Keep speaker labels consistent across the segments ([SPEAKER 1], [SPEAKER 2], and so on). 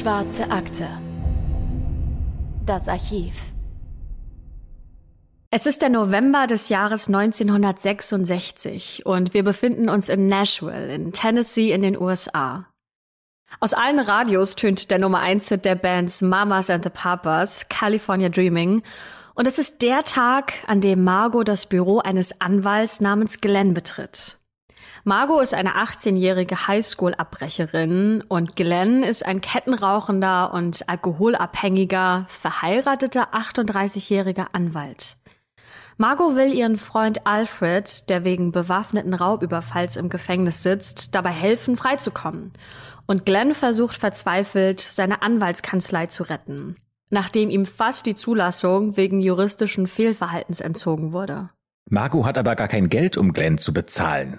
[SPEAKER 1] Schwarze Akte. Das Archiv.
[SPEAKER 2] Es ist der November des Jahres 1966 und wir befinden uns in Nashville in Tennessee in den USA. Aus allen Radios tönt der Nummer 1 Hit der Bands Mamas and the Papas, California Dreaming. Und es ist der Tag, an dem Margot das Büro eines Anwalts namens Glenn betritt. Margot ist eine 18-jährige Highschool-Abbrecherin und Glenn ist ein kettenrauchender und alkoholabhängiger, verheirateter 38-jähriger Anwalt. Margot will ihren Freund Alfred, der wegen bewaffneten Raubüberfalls im Gefängnis sitzt, dabei helfen, freizukommen. Und Glenn versucht verzweifelt, seine Anwaltskanzlei zu retten, nachdem ihm fast die Zulassung wegen juristischen Fehlverhaltens entzogen wurde.
[SPEAKER 3] Margot hat aber gar kein Geld, um Glenn zu bezahlen.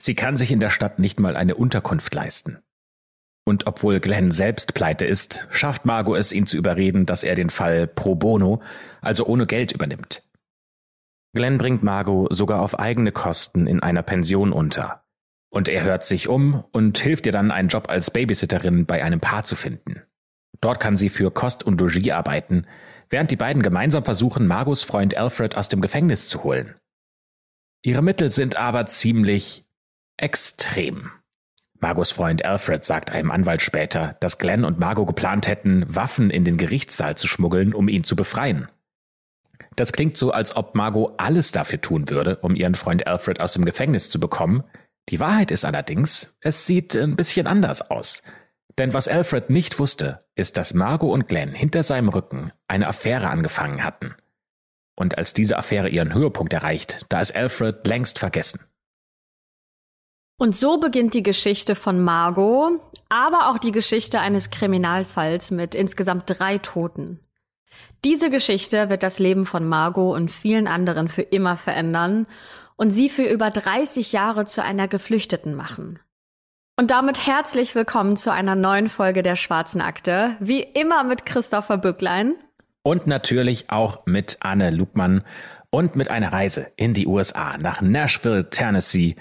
[SPEAKER 3] Sie kann sich in der Stadt nicht mal eine Unterkunft leisten. Und obwohl Glenn selbst pleite ist, schafft Margot es, ihn zu überreden, dass er den Fall pro bono, also ohne Geld übernimmt. Glenn bringt Margot sogar auf eigene Kosten in einer Pension unter. Und er hört sich um und hilft ihr dann, einen Job als Babysitterin bei einem Paar zu finden. Dort kann sie für Kost und Logis arbeiten, während die beiden gemeinsam versuchen, Margos Freund Alfred aus dem Gefängnis zu holen. Ihre Mittel sind aber ziemlich extrem. Margos Freund Alfred sagt einem Anwalt später, dass Glenn und Margot geplant hätten, Waffen in den Gerichtssaal zu schmuggeln, um ihn zu befreien. Das klingt so, als ob Margot alles dafür tun würde, um ihren Freund Alfred aus dem Gefängnis zu bekommen. Die Wahrheit ist allerdings, es sieht ein bisschen anders aus. Denn was Alfred nicht wusste, ist, dass Margot und Glenn hinter seinem Rücken eine Affäre angefangen hatten. Und als diese Affäre ihren Höhepunkt erreicht, da ist Alfred längst vergessen.
[SPEAKER 2] Und so beginnt die Geschichte von Margot, aber auch die Geschichte eines Kriminalfalls mit insgesamt drei Toten. Diese Geschichte wird das Leben von Margot und vielen anderen für immer verändern und sie für über 30 Jahre zu einer Geflüchteten machen. Und damit herzlich willkommen zu einer neuen Folge der Schwarzen Akte. Wie immer mit Christopher Bücklein.
[SPEAKER 3] Und natürlich auch mit Anne Lugmann und mit einer Reise in die USA nach Nashville, Tennessee.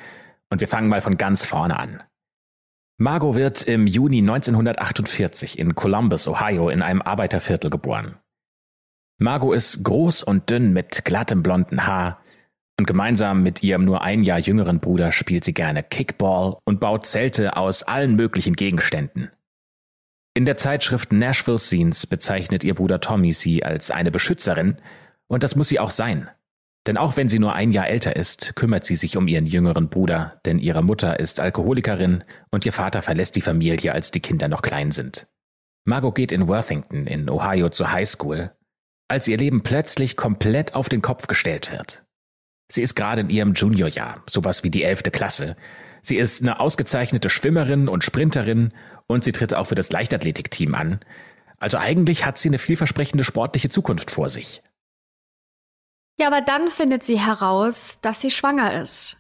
[SPEAKER 3] Und wir fangen mal von ganz vorne an. Margot wird im Juni 1948 in Columbus, Ohio, in einem Arbeiterviertel geboren. Margot ist groß und dünn mit glattem blonden Haar und gemeinsam mit ihrem nur ein Jahr jüngeren Bruder spielt sie gerne Kickball und baut Zelte aus allen möglichen Gegenständen. In der Zeitschrift Nashville Scenes bezeichnet ihr Bruder Tommy sie als eine Beschützerin und das muss sie auch sein. Denn auch wenn sie nur ein Jahr älter ist, kümmert sie sich um ihren jüngeren Bruder, denn ihre Mutter ist Alkoholikerin und ihr Vater verlässt die Familie, als die Kinder noch klein sind. Margot geht in Worthington in Ohio zur Highschool als ihr Leben plötzlich komplett auf den Kopf gestellt wird. Sie ist gerade in ihrem Juniorjahr, sowas wie die elfte Klasse. Sie ist eine ausgezeichnete Schwimmerin und Sprinterin und sie tritt auch für das Leichtathletikteam an. Also eigentlich hat sie eine vielversprechende sportliche Zukunft vor sich.
[SPEAKER 2] Ja, aber dann findet sie heraus, dass sie schwanger ist.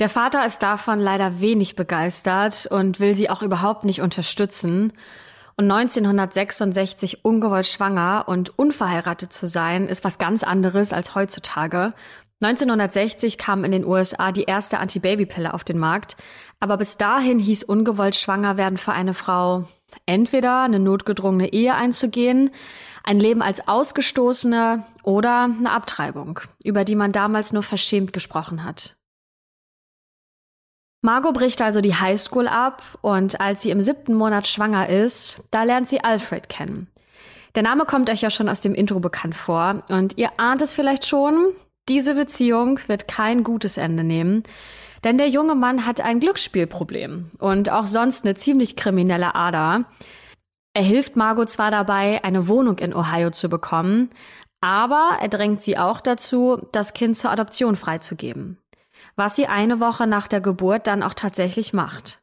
[SPEAKER 2] Der Vater ist davon leider wenig begeistert und will sie auch überhaupt nicht unterstützen. Und 1966 ungewollt schwanger und unverheiratet zu sein, ist was ganz anderes als heutzutage. 1960 kam in den USA die erste Antibabypille auf den Markt, aber bis dahin hieß ungewollt schwanger werden für eine Frau entweder eine notgedrungene Ehe einzugehen, ein Leben als Ausgestoßene oder eine Abtreibung, über die man damals nur verschämt gesprochen hat. Margot bricht also die Highschool ab und als sie im siebten Monat schwanger ist, da lernt sie Alfred kennen. Der Name kommt euch ja schon aus dem Intro bekannt vor und ihr ahnt es vielleicht schon, diese Beziehung wird kein gutes Ende nehmen, denn der junge Mann hat ein Glücksspielproblem und auch sonst eine ziemlich kriminelle Ader. Er hilft Margot zwar dabei, eine Wohnung in Ohio zu bekommen, aber er drängt sie auch dazu, das Kind zur Adoption freizugeben was sie eine Woche nach der Geburt dann auch tatsächlich macht.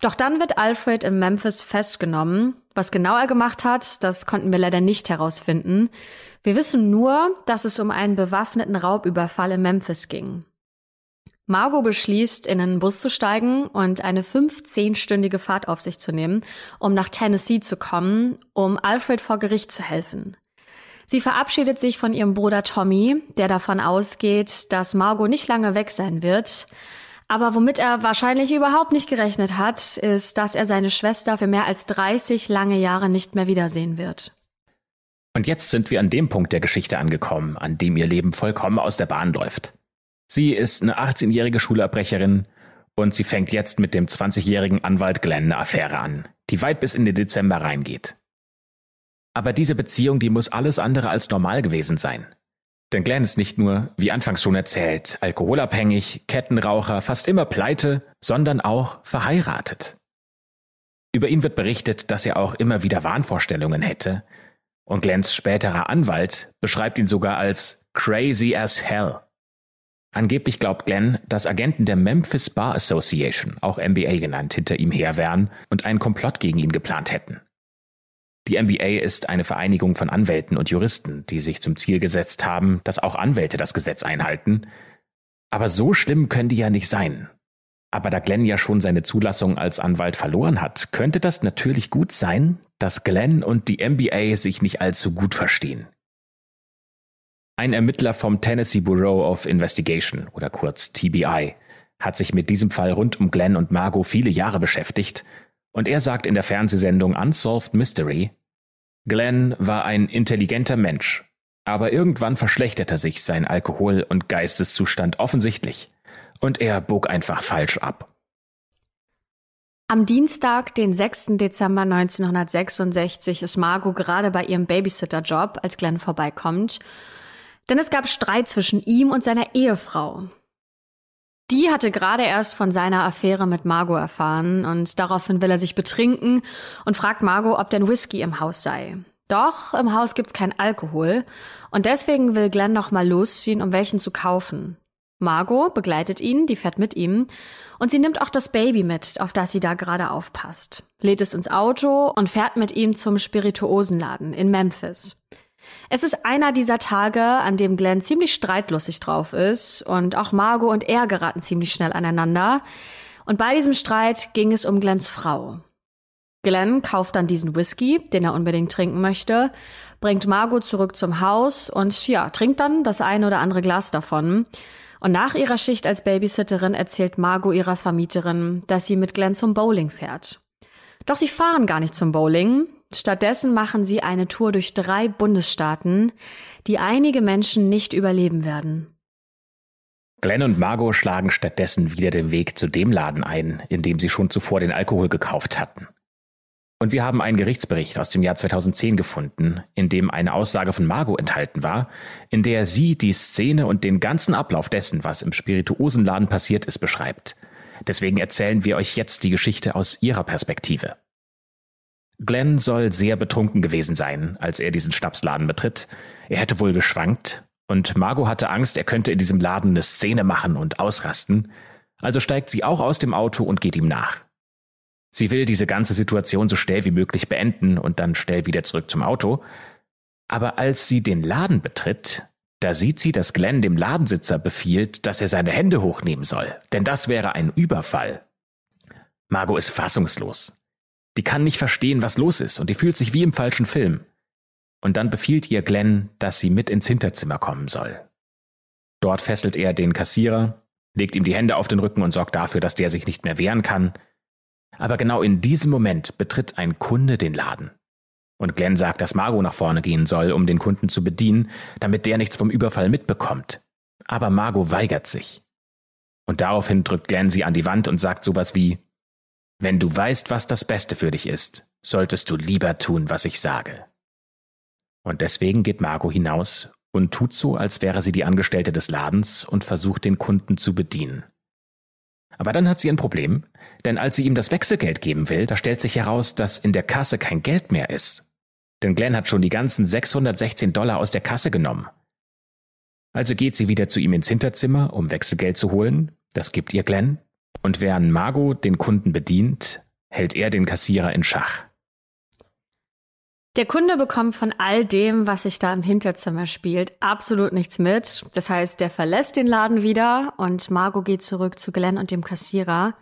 [SPEAKER 2] Doch dann wird Alfred in Memphis festgenommen. Was genau er gemacht hat, das konnten wir leider nicht herausfinden. Wir wissen nur, dass es um einen bewaffneten Raubüberfall in Memphis ging. Margot beschließt, in einen Bus zu steigen und eine 15-stündige Fahrt auf sich zu nehmen, um nach Tennessee zu kommen, um Alfred vor Gericht zu helfen. Sie verabschiedet sich von ihrem Bruder Tommy, der davon ausgeht, dass Margot nicht lange weg sein wird. Aber womit er wahrscheinlich überhaupt nicht gerechnet hat, ist, dass er seine Schwester für mehr als 30 lange Jahre nicht mehr wiedersehen wird.
[SPEAKER 3] Und jetzt sind wir an dem Punkt der Geschichte angekommen, an dem ihr Leben vollkommen aus der Bahn läuft. Sie ist eine 18-jährige Schulabbrecherin und sie fängt jetzt mit dem 20-jährigen Anwalt Glenn eine Affäre an, die weit bis in den Dezember reingeht. Aber diese Beziehung, die muss alles andere als normal gewesen sein. Denn Glenn ist nicht nur, wie anfangs schon erzählt, alkoholabhängig, Kettenraucher, fast immer pleite, sondern auch verheiratet. Über ihn wird berichtet, dass er auch immer wieder Wahnvorstellungen hätte, und Glenns späterer Anwalt beschreibt ihn sogar als crazy as hell. Angeblich glaubt Glenn, dass Agenten der Memphis Bar Association, auch MBA genannt, hinter ihm her wären und einen Komplott gegen ihn geplant hätten. Die MBA ist eine Vereinigung von Anwälten und Juristen, die sich zum Ziel gesetzt haben, dass auch Anwälte das Gesetz einhalten. Aber so schlimm können die ja nicht sein. Aber da Glenn ja schon seine Zulassung als Anwalt verloren hat, könnte das natürlich gut sein, dass Glenn und die MBA sich nicht allzu gut verstehen. Ein Ermittler vom Tennessee Bureau of Investigation oder kurz TBI hat sich mit diesem Fall rund um Glenn und Margot viele Jahre beschäftigt und er sagt in der Fernsehsendung Unsolved Mystery, Glenn war ein intelligenter Mensch, aber irgendwann verschlechterte sich sein Alkohol- und Geisteszustand offensichtlich und er bog einfach falsch ab.
[SPEAKER 2] Am Dienstag, den 6. Dezember 1966, ist Margot gerade bei ihrem Babysitterjob, als Glenn vorbeikommt. Denn es gab Streit zwischen ihm und seiner Ehefrau. Die hatte gerade erst von seiner Affäre mit Margot erfahren und daraufhin will er sich betrinken und fragt Margot, ob denn Whisky im Haus sei. Doch im Haus gibt's kein Alkohol und deswegen will Glenn noch mal losziehen, um welchen zu kaufen. Margot begleitet ihn, die fährt mit ihm und sie nimmt auch das Baby mit, auf das sie da gerade aufpasst, lädt es ins Auto und fährt mit ihm zum Spirituosenladen in Memphis. Es ist einer dieser Tage, an dem Glenn ziemlich streitlustig drauf ist und auch Margot und er geraten ziemlich schnell aneinander. Und bei diesem Streit ging es um Glenns Frau. Glenn kauft dann diesen Whisky, den er unbedingt trinken möchte, bringt Margot zurück zum Haus und ja, trinkt dann das eine oder andere Glas davon. Und nach ihrer Schicht als Babysitterin erzählt Margot ihrer Vermieterin, dass sie mit Glenn zum Bowling fährt. Doch sie fahren gar nicht zum Bowling, Stattdessen machen sie eine Tour durch drei Bundesstaaten, die einige Menschen nicht überleben werden.
[SPEAKER 3] Glenn und Margot schlagen stattdessen wieder den Weg zu dem Laden ein, in dem sie schon zuvor den Alkohol gekauft hatten. Und wir haben einen Gerichtsbericht aus dem Jahr 2010 gefunden, in dem eine Aussage von Margot enthalten war, in der sie die Szene und den ganzen Ablauf dessen, was im Spirituosenladen passiert ist, beschreibt. Deswegen erzählen wir euch jetzt die Geschichte aus ihrer Perspektive. Glenn soll sehr betrunken gewesen sein, als er diesen Schnapsladen betritt. Er hätte wohl geschwankt, und Margot hatte Angst, er könnte in diesem Laden eine Szene machen und ausrasten. Also steigt sie auch aus dem Auto und geht ihm nach. Sie will diese ganze Situation so schnell wie möglich beenden und dann schnell wieder zurück zum Auto. Aber als sie den Laden betritt, da sieht sie, dass Glenn dem Ladensitzer befiehlt, dass er seine Hände hochnehmen soll, denn das wäre ein Überfall. Margot ist fassungslos. Die kann nicht verstehen, was los ist und die fühlt sich wie im falschen Film. Und dann befiehlt ihr Glenn, dass sie mit ins Hinterzimmer kommen soll. Dort fesselt er den Kassierer, legt ihm die Hände auf den Rücken und sorgt dafür, dass der sich nicht mehr wehren kann. Aber genau in diesem Moment betritt ein Kunde den Laden. Und Glenn sagt, dass Margot nach vorne gehen soll, um den Kunden zu bedienen, damit der nichts vom Überfall mitbekommt. Aber Margot weigert sich. Und daraufhin drückt Glenn sie an die Wand und sagt sowas wie, wenn du weißt, was das Beste für dich ist, solltest du lieber tun, was ich sage. Und deswegen geht Margot hinaus und tut so, als wäre sie die Angestellte des Ladens und versucht den Kunden zu bedienen. Aber dann hat sie ein Problem, denn als sie ihm das Wechselgeld geben will, da stellt sich heraus, dass in der Kasse kein Geld mehr ist. Denn Glenn hat schon die ganzen 616 Dollar aus der Kasse genommen. Also geht sie wieder zu ihm ins Hinterzimmer, um Wechselgeld zu holen, das gibt ihr Glenn, und während Margot den Kunden bedient, hält er den Kassierer in Schach.
[SPEAKER 2] Der Kunde bekommt von all dem, was sich da im Hinterzimmer spielt, absolut nichts mit. Das heißt, der verlässt den Laden wieder und Margot geht zurück zu Glenn und dem Kassierer.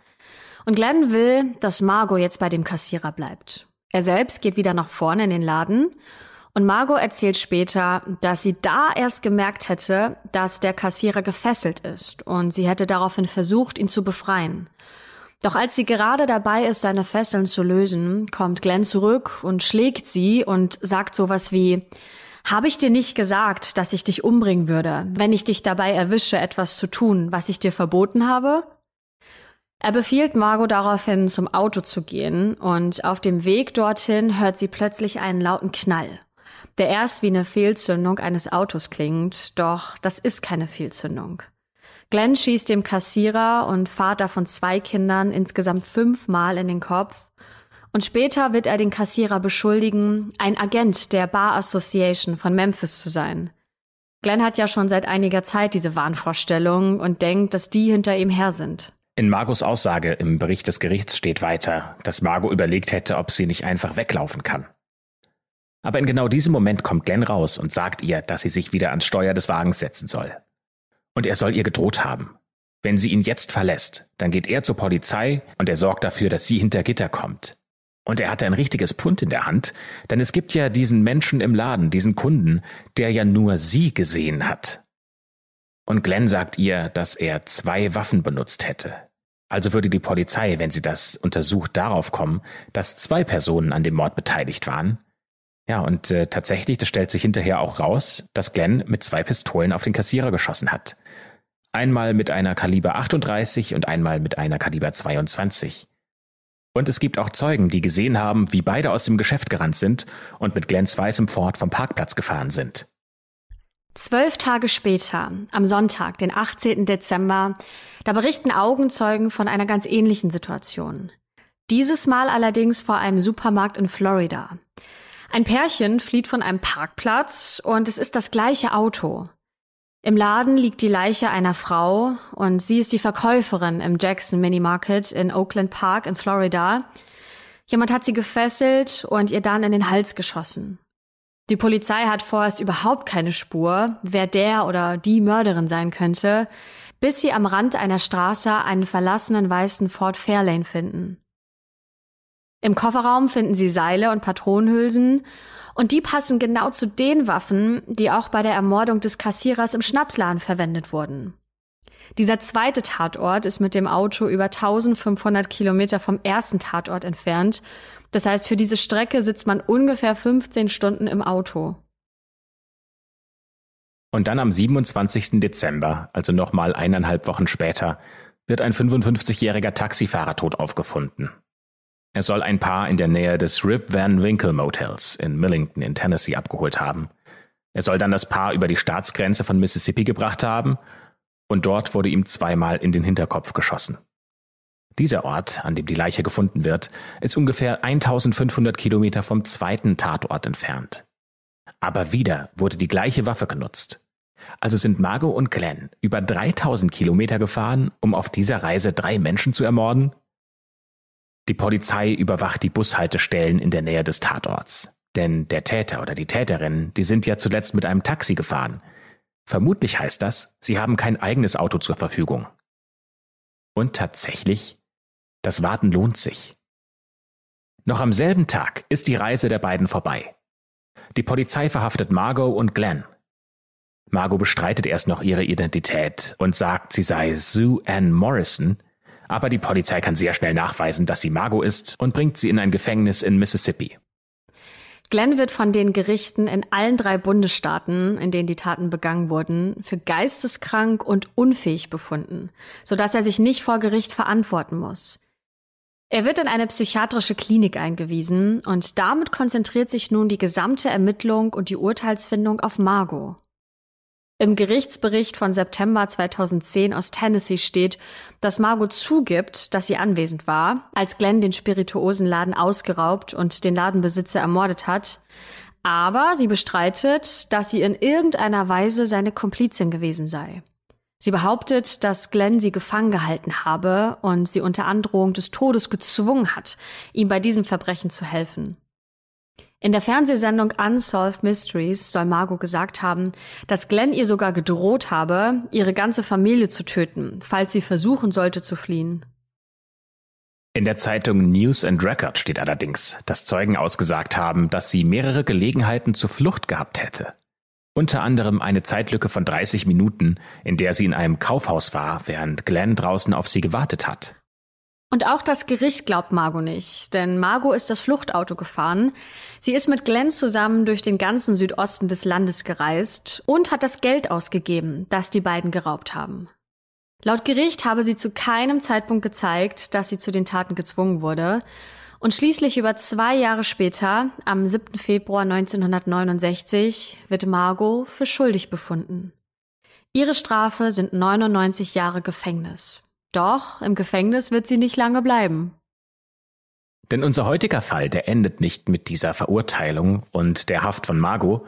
[SPEAKER 2] Und Glenn will, dass Margot jetzt bei dem Kassierer bleibt. Er selbst geht wieder nach vorne in den Laden Und Margot erzählt später, dass sie da erst gemerkt hätte, dass der Kassierer gefesselt ist und sie hätte daraufhin versucht, ihn zu befreien. Doch als sie gerade dabei ist, seine Fesseln zu lösen, kommt Glenn zurück und schlägt sie und sagt sowas wie, habe ich dir nicht gesagt, dass ich dich umbringen würde, wenn ich dich dabei erwische, etwas zu tun, was ich dir verboten habe? Er befiehlt Margot daraufhin, zum Auto zu gehen, und auf dem Weg dorthin hört sie plötzlich einen lauten Knall, der erst wie eine Fehlzündung eines Autos klingt, doch das ist keine Fehlzündung. Glenn schießt dem Kassierer und Vater von zwei Kindern insgesamt fünfmal in den Kopf und später wird er den Kassierer beschuldigen, ein Agent der Bar Association von Memphis zu sein. Glenn hat ja schon seit einiger Zeit diese Wahnvorstellung und denkt, dass die hinter ihm her sind.
[SPEAKER 3] In Margos Aussage im Bericht des Gerichts steht weiter, dass Margot überlegt hätte, ob sie nicht einfach weglaufen kann. Aber in genau diesem Moment kommt Glenn raus und sagt ihr, dass sie sich wieder ans Steuer des Wagens setzen soll. Und er soll ihr gedroht haben. Wenn sie ihn jetzt verlässt, dann geht er zur Polizei und er sorgt dafür, dass sie hinter Gitter kommt. Und er hatte ein richtiges Pfund in der Hand, denn es gibt ja diesen Menschen im Laden, diesen Kunden, der ja nur sie gesehen hat. Und Glenn sagt ihr, dass er zwei Waffen benutzt hätte. Also würde die Polizei, wenn sie das untersucht, darauf kommen, dass zwei Personen an dem Mord beteiligt waren. Ja, und äh, tatsächlich, das stellt sich hinterher auch raus, dass Glenn mit zwei Pistolen auf den Kassierer geschossen hat. Einmal mit einer Kaliber 38 und einmal mit einer Kaliber 22. Und es gibt auch Zeugen, die gesehen haben, wie beide aus dem Geschäft gerannt sind und mit Glens weißem Ford vom Parkplatz gefahren sind.
[SPEAKER 2] Zwölf Tage später, am Sonntag, den 18. Dezember, da berichten Augenzeugen von einer ganz ähnlichen Situation. Dieses Mal allerdings vor einem Supermarkt in Florida. Ein Pärchen flieht von einem Parkplatz und es ist das gleiche Auto. Im Laden liegt die Leiche einer Frau und sie ist die Verkäuferin im Jackson Mini Market in Oakland Park in Florida. Jemand hat sie gefesselt und ihr dann in den Hals geschossen. Die Polizei hat vorerst überhaupt keine Spur, wer der oder die Mörderin sein könnte, bis sie am Rand einer Straße einen verlassenen weißen Ford Fairlane finden. Im Kofferraum finden sie Seile und Patronenhülsen und die passen genau zu den Waffen, die auch bei der Ermordung des Kassierers im Schnapsladen verwendet wurden. Dieser zweite Tatort ist mit dem Auto über 1500 Kilometer vom ersten Tatort entfernt. Das heißt, für diese Strecke sitzt man ungefähr 15 Stunden im Auto.
[SPEAKER 3] Und dann am 27. Dezember, also nochmal eineinhalb Wochen später, wird ein 55-jähriger Taxifahrer tot aufgefunden. Er soll ein Paar in der Nähe des Rip Van Winkle Motels in Millington in Tennessee abgeholt haben. Er soll dann das Paar über die Staatsgrenze von Mississippi gebracht haben und dort wurde ihm zweimal in den Hinterkopf geschossen. Dieser Ort, an dem die Leiche gefunden wird, ist ungefähr 1500 Kilometer vom zweiten Tatort entfernt. Aber wieder wurde die gleiche Waffe genutzt. Also sind Margot und Glenn über 3000 Kilometer gefahren, um auf dieser Reise drei Menschen zu ermorden? Die Polizei überwacht die Bushaltestellen in der Nähe des Tatorts. Denn der Täter oder die Täterin, die sind ja zuletzt mit einem Taxi gefahren. Vermutlich heißt das, sie haben kein eigenes Auto zur Verfügung. Und tatsächlich, das Warten lohnt sich. Noch am selben Tag ist die Reise der beiden vorbei. Die Polizei verhaftet Margot und Glenn. Margot bestreitet erst noch ihre Identität und sagt, sie sei Sue Ann Morrison, aber die Polizei kann sehr schnell nachweisen, dass sie Margot ist und bringt sie in ein Gefängnis in Mississippi.
[SPEAKER 2] Glenn wird von den Gerichten in allen drei Bundesstaaten, in denen die Taten begangen wurden, für geisteskrank und unfähig befunden, sodass er sich nicht vor Gericht verantworten muss. Er wird in eine psychiatrische Klinik eingewiesen und damit konzentriert sich nun die gesamte Ermittlung und die Urteilsfindung auf Margot. Im Gerichtsbericht von September 2010 aus Tennessee steht, dass Margot zugibt, dass sie anwesend war, als Glenn den Spirituosenladen ausgeraubt und den Ladenbesitzer ermordet hat. Aber sie bestreitet, dass sie in irgendeiner Weise seine Komplizin gewesen sei. Sie behauptet, dass Glenn sie gefangen gehalten habe und sie unter Androhung des Todes gezwungen hat, ihm bei diesem Verbrechen zu helfen. In der Fernsehsendung Unsolved Mysteries soll Margot gesagt haben, dass Glenn ihr sogar gedroht habe, ihre ganze Familie zu töten, falls sie versuchen sollte zu fliehen.
[SPEAKER 3] In der Zeitung News and Record steht allerdings, dass Zeugen ausgesagt haben, dass sie mehrere Gelegenheiten zur Flucht gehabt hätte. Unter anderem eine Zeitlücke von 30 Minuten, in der sie in einem Kaufhaus war, während Glenn draußen auf sie gewartet hat.
[SPEAKER 2] Und auch das Gericht glaubt Margot nicht, denn Margot ist das Fluchtauto gefahren. Sie ist mit Glenn zusammen durch den ganzen Südosten des Landes gereist und hat das Geld ausgegeben, das die beiden geraubt haben. Laut Gericht habe sie zu keinem Zeitpunkt gezeigt, dass sie zu den Taten gezwungen wurde. Und schließlich über zwei Jahre später, am 7. Februar 1969, wird Margot für schuldig befunden. Ihre Strafe sind 99 Jahre Gefängnis. Doch im Gefängnis wird sie nicht lange bleiben.
[SPEAKER 3] Denn unser heutiger Fall, der endet nicht mit dieser Verurteilung und der Haft von Margot,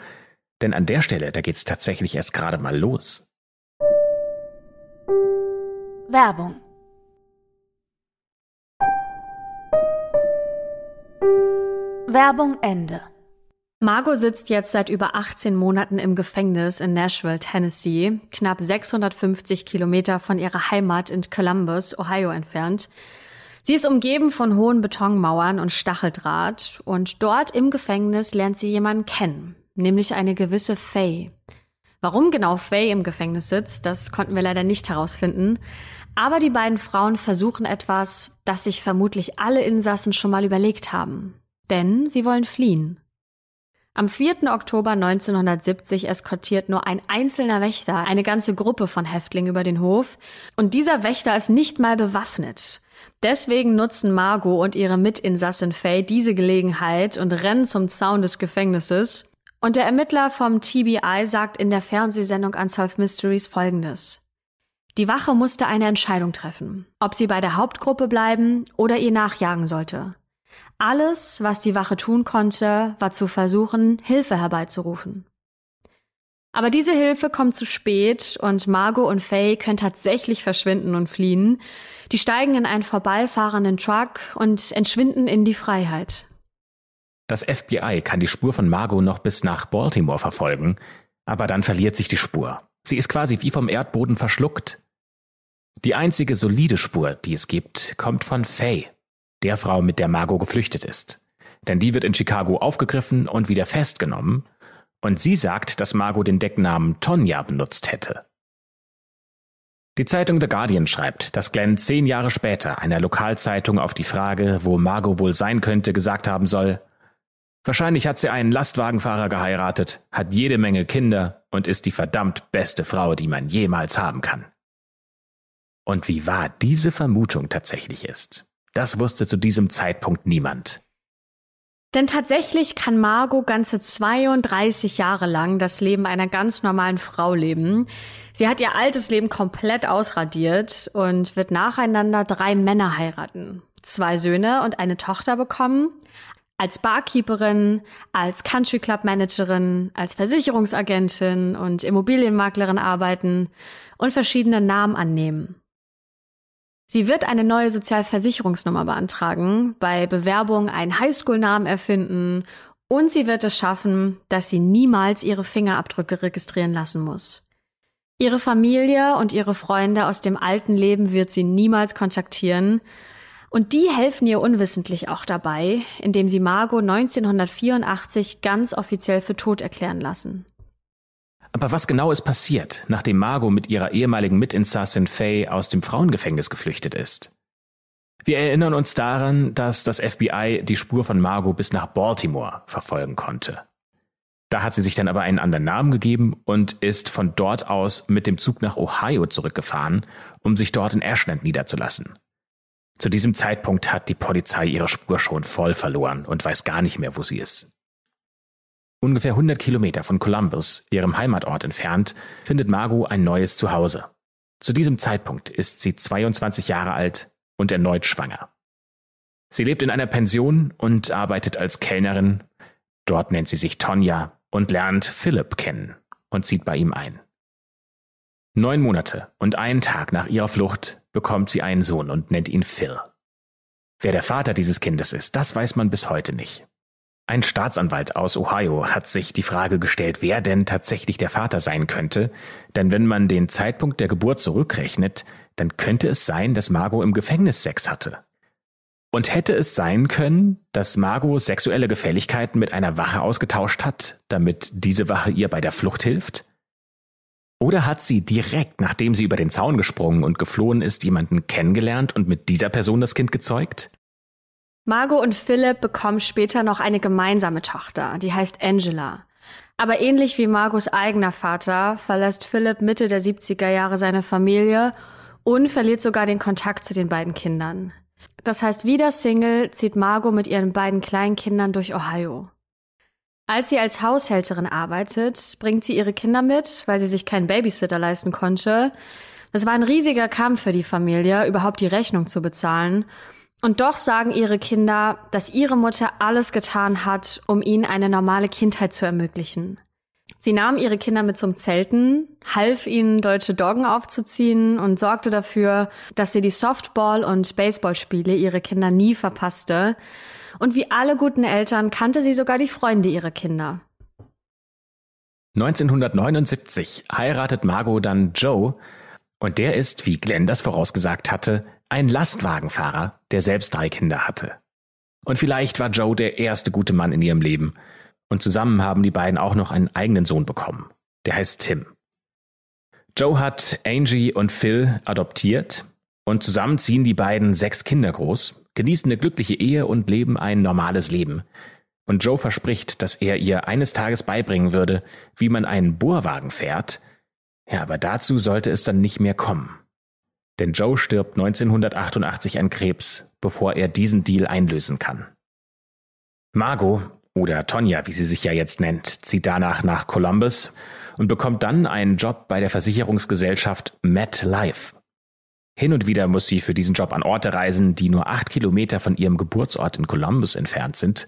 [SPEAKER 3] denn an der Stelle, da geht's tatsächlich erst gerade mal los.
[SPEAKER 1] Werbung Werbung Ende
[SPEAKER 2] Margot sitzt jetzt seit über 18 Monaten im Gefängnis in Nashville, Tennessee, knapp 650 Kilometer von ihrer Heimat in Columbus, Ohio entfernt. Sie ist umgeben von hohen Betonmauern und Stacheldraht und dort im Gefängnis lernt sie jemanden kennen, nämlich eine gewisse Faye. Warum genau Faye im Gefängnis sitzt, das konnten wir leider nicht herausfinden. Aber die beiden Frauen versuchen etwas, das sich vermutlich alle Insassen schon mal überlegt haben. Denn sie wollen fliehen. Am 4. Oktober 1970 eskortiert nur ein einzelner Wächter eine ganze Gruppe von Häftlingen über den Hof und dieser Wächter ist nicht mal bewaffnet. Deswegen nutzen Margot und ihre Mitinsassin Faye diese Gelegenheit und rennen zum Zaun des Gefängnisses. Und der Ermittler vom TBI sagt in der Fernsehsendung Unsolved Mysteries folgendes. Die Wache musste eine Entscheidung treffen, ob sie bei der Hauptgruppe bleiben oder ihr nachjagen sollte. Alles, was die Wache tun konnte, war zu versuchen, Hilfe herbeizurufen. Aber diese Hilfe kommt zu spät und Margot und Faye können tatsächlich verschwinden und fliehen. Die steigen in einen vorbeifahrenden Truck und entschwinden in die Freiheit.
[SPEAKER 3] Das FBI kann die Spur von Margot noch bis nach Baltimore verfolgen, aber dann verliert sich die Spur. Sie ist quasi wie vom Erdboden verschluckt. Die einzige solide Spur, die es gibt, kommt von Faye, der Frau, mit der Margot geflüchtet ist. Denn die wird in Chicago aufgegriffen und wieder festgenommen, und sie sagt, dass Margot den Decknamen Tonja benutzt hätte. Die Zeitung The Guardian schreibt, dass Glenn zehn Jahre später einer Lokalzeitung auf die Frage, wo Margot wohl sein könnte, gesagt haben soll, Wahrscheinlich hat sie einen Lastwagenfahrer geheiratet, hat jede Menge Kinder und ist die verdammt beste Frau, die man jemals haben kann. Und wie wahr diese Vermutung tatsächlich ist, das wusste zu diesem Zeitpunkt niemand.
[SPEAKER 2] Denn tatsächlich kann Margot ganze 32 Jahre lang das Leben einer ganz normalen Frau leben. Sie hat ihr altes Leben komplett ausradiert und wird nacheinander drei Männer heiraten, zwei Söhne und eine Tochter bekommen, als Barkeeperin, als Country Club Managerin, als Versicherungsagentin und Immobilienmaklerin arbeiten und verschiedene Namen annehmen. Sie wird eine neue Sozialversicherungsnummer beantragen, bei Bewerbung einen Highschool-Namen erfinden und sie wird es schaffen, dass sie niemals ihre Fingerabdrücke registrieren lassen muss. Ihre Familie und ihre Freunde aus dem alten Leben wird sie niemals kontaktieren und die helfen ihr unwissentlich auch dabei, indem sie Margot 1984 ganz offiziell für tot erklären lassen.
[SPEAKER 3] Aber was genau ist passiert, nachdem Margot mit ihrer ehemaligen Mitinsassin Faye aus dem Frauengefängnis geflüchtet ist? Wir erinnern uns daran, dass das FBI die Spur von Margot bis nach Baltimore verfolgen konnte. Da hat sie sich dann aber einen anderen Namen gegeben und ist von dort aus mit dem Zug nach Ohio zurückgefahren, um sich dort in Ashland niederzulassen. Zu diesem Zeitpunkt hat die Polizei ihre Spur schon voll verloren und weiß gar nicht mehr, wo sie ist. Ungefähr 100 Kilometer von Columbus, ihrem Heimatort entfernt, findet Margot ein neues Zuhause. Zu diesem Zeitpunkt ist sie 22 Jahre alt und erneut schwanger. Sie lebt in einer Pension und arbeitet als Kellnerin. Dort nennt sie sich Tonja und lernt Philip kennen und zieht bei ihm ein. Neun Monate und einen Tag nach ihrer Flucht bekommt sie einen Sohn und nennt ihn Phil. Wer der Vater dieses Kindes ist, das weiß man bis heute nicht. Ein Staatsanwalt aus Ohio hat sich die Frage gestellt, wer denn tatsächlich der Vater sein könnte, denn wenn man den Zeitpunkt der Geburt zurückrechnet, dann könnte es sein, dass Margot im Gefängnis Sex hatte. Und hätte es sein können, dass Margot sexuelle Gefälligkeiten mit einer Wache ausgetauscht hat, damit diese Wache ihr bei der Flucht hilft? Oder hat sie direkt, nachdem sie über den Zaun gesprungen und geflohen ist, jemanden kennengelernt und mit dieser Person das Kind gezeugt?
[SPEAKER 2] Margot und Philip bekommen später noch eine gemeinsame Tochter, die heißt Angela. Aber ähnlich wie Margos eigener Vater verlässt Philip Mitte der 70er Jahre seine Familie und verliert sogar den Kontakt zu den beiden Kindern. Das heißt, wieder Single zieht Margot mit ihren beiden kleinen Kindern durch Ohio. Als sie als Haushälterin arbeitet, bringt sie ihre Kinder mit, weil sie sich keinen Babysitter leisten konnte. Es war ein riesiger Kampf für die Familie, überhaupt die Rechnung zu bezahlen. Und doch sagen ihre Kinder, dass ihre Mutter alles getan hat, um ihnen eine normale Kindheit zu ermöglichen. Sie nahm ihre Kinder mit zum Zelten, half ihnen deutsche Doggen aufzuziehen und sorgte dafür, dass sie die Softball- und Baseballspiele ihrer Kinder nie verpasste. Und wie alle guten Eltern kannte sie sogar die Freunde ihrer Kinder.
[SPEAKER 3] 1979 heiratet Margot dann Joe und der ist, wie Glenn das vorausgesagt hatte, ein Lastwagenfahrer, der selbst drei Kinder hatte. Und vielleicht war Joe der erste gute Mann in ihrem Leben – und zusammen haben die beiden auch noch einen eigenen Sohn bekommen. Der heißt Tim. Joe hat Angie und Phil adoptiert und zusammen ziehen die beiden sechs Kinder groß, genießen eine glückliche Ehe und leben ein normales Leben. Und Joe verspricht, dass er ihr eines Tages beibringen würde, wie man einen Bohrwagen fährt. Ja, aber dazu sollte es dann nicht mehr kommen. Denn Joe stirbt 1988 an Krebs, bevor er diesen Deal einlösen kann. Margot oder Tonja, wie sie sich ja jetzt nennt, zieht danach nach Columbus und bekommt dann einen Job bei der Versicherungsgesellschaft MetLife. Hin und wieder muss sie für diesen Job an Orte reisen, die nur acht Kilometer von ihrem Geburtsort in Columbus entfernt sind.